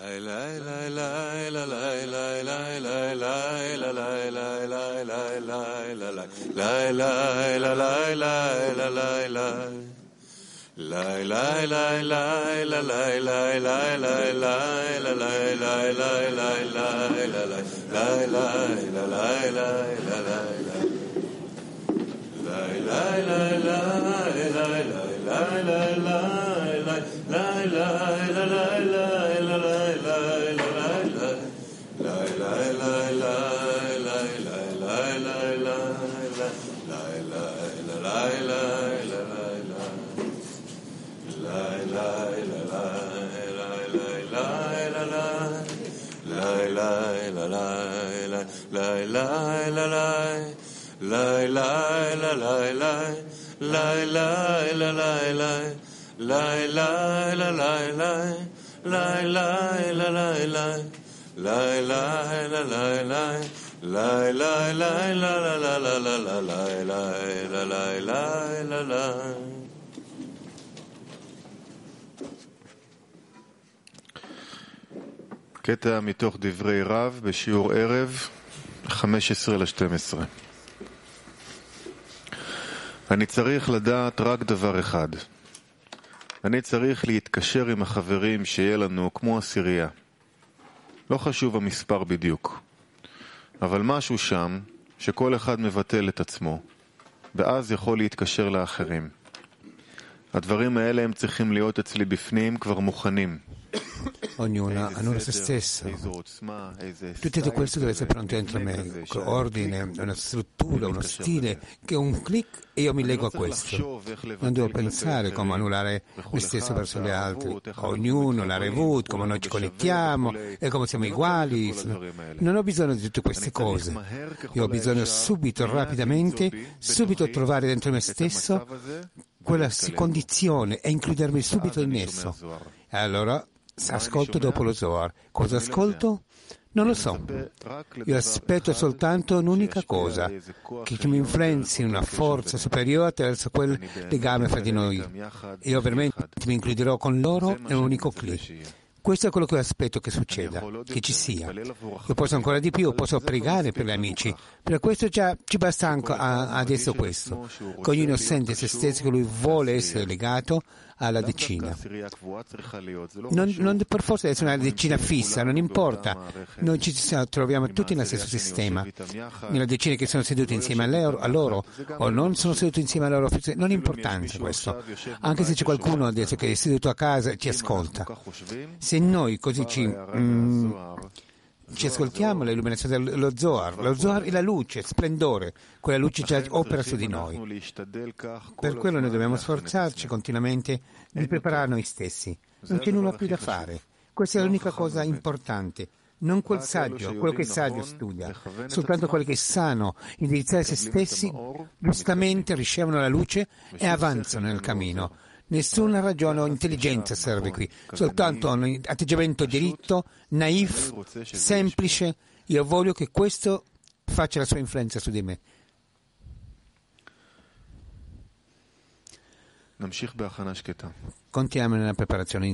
la la la la la la la la la קטע מתוך דברי רב בשיעור ערב, 15 ל-12. אני צריך לדעת רק דבר אחד. אני צריך להתקשר עם החברים שיהיה לנו כמו עשירייה. לא חשוב המספר בדיוק, אבל משהו שם שכל אחד מבטל את עצמו, ואז יכול להתקשר לאחרים. הדברים האלה הם צריכים להיות אצלי בפנים כבר מוכנים. Ognuno hanno se stesso. Tutto questo deve essere pronto dentro me, con ordine, una struttura, uno stile, che un clic e io mi leggo a questo. Non devo pensare come annullare me stesso verso gli altri. Ognuno, la revut, come noi ci connettiamo e come siamo uguali. Non ho bisogno di tutte queste cose. Io ho bisogno subito, rapidamente, subito trovare dentro me stesso quella condizione e includermi subito in esso. E allora ascolto dopo lo Zohar. Cosa ascolto? Non lo so. Io aspetto soltanto un'unica cosa, che mi influenzi una forza superiore attraverso quel legame fra di noi. Io veramente mi includerò con loro in un unico clic. Questo è quello che aspetto che succeda, che ci sia. Io posso ancora di più, posso pregare per gli amici. Per questo già ci basta anche adesso questo. Che ognuno sente se stesso che lui vuole essere legato alla decina. Non, non per forza deve essere una decina fissa, non importa. Noi ci troviamo tutti nello stesso sistema. Nella decina che sono seduti insieme a loro, a loro o non sono seduti insieme a loro, non è importante questo. Anche se c'è qualcuno adesso che è seduto a casa e ci ascolta. Se noi così ci... Mm, ci ascoltiamo l'illuminazione dello Zohar. Lo Zohar è la luce, splendore, quella luce già opera su di noi. Per quello noi dobbiamo sforzarci continuamente di preparare noi stessi. Non c'è nulla più da fare. Questa è l'unica cosa importante. Non quel saggio, quello che il saggio studia, soltanto quelli che sanno indirizzare se stessi, giustamente ricevono la luce e avanzano nel cammino. Nessuna ragione o intelligenza serve qui, soltanto un atteggiamento diritto, naif, semplice. Io voglio che questo faccia la sua influenza su di me. Continuiamo nella preparazione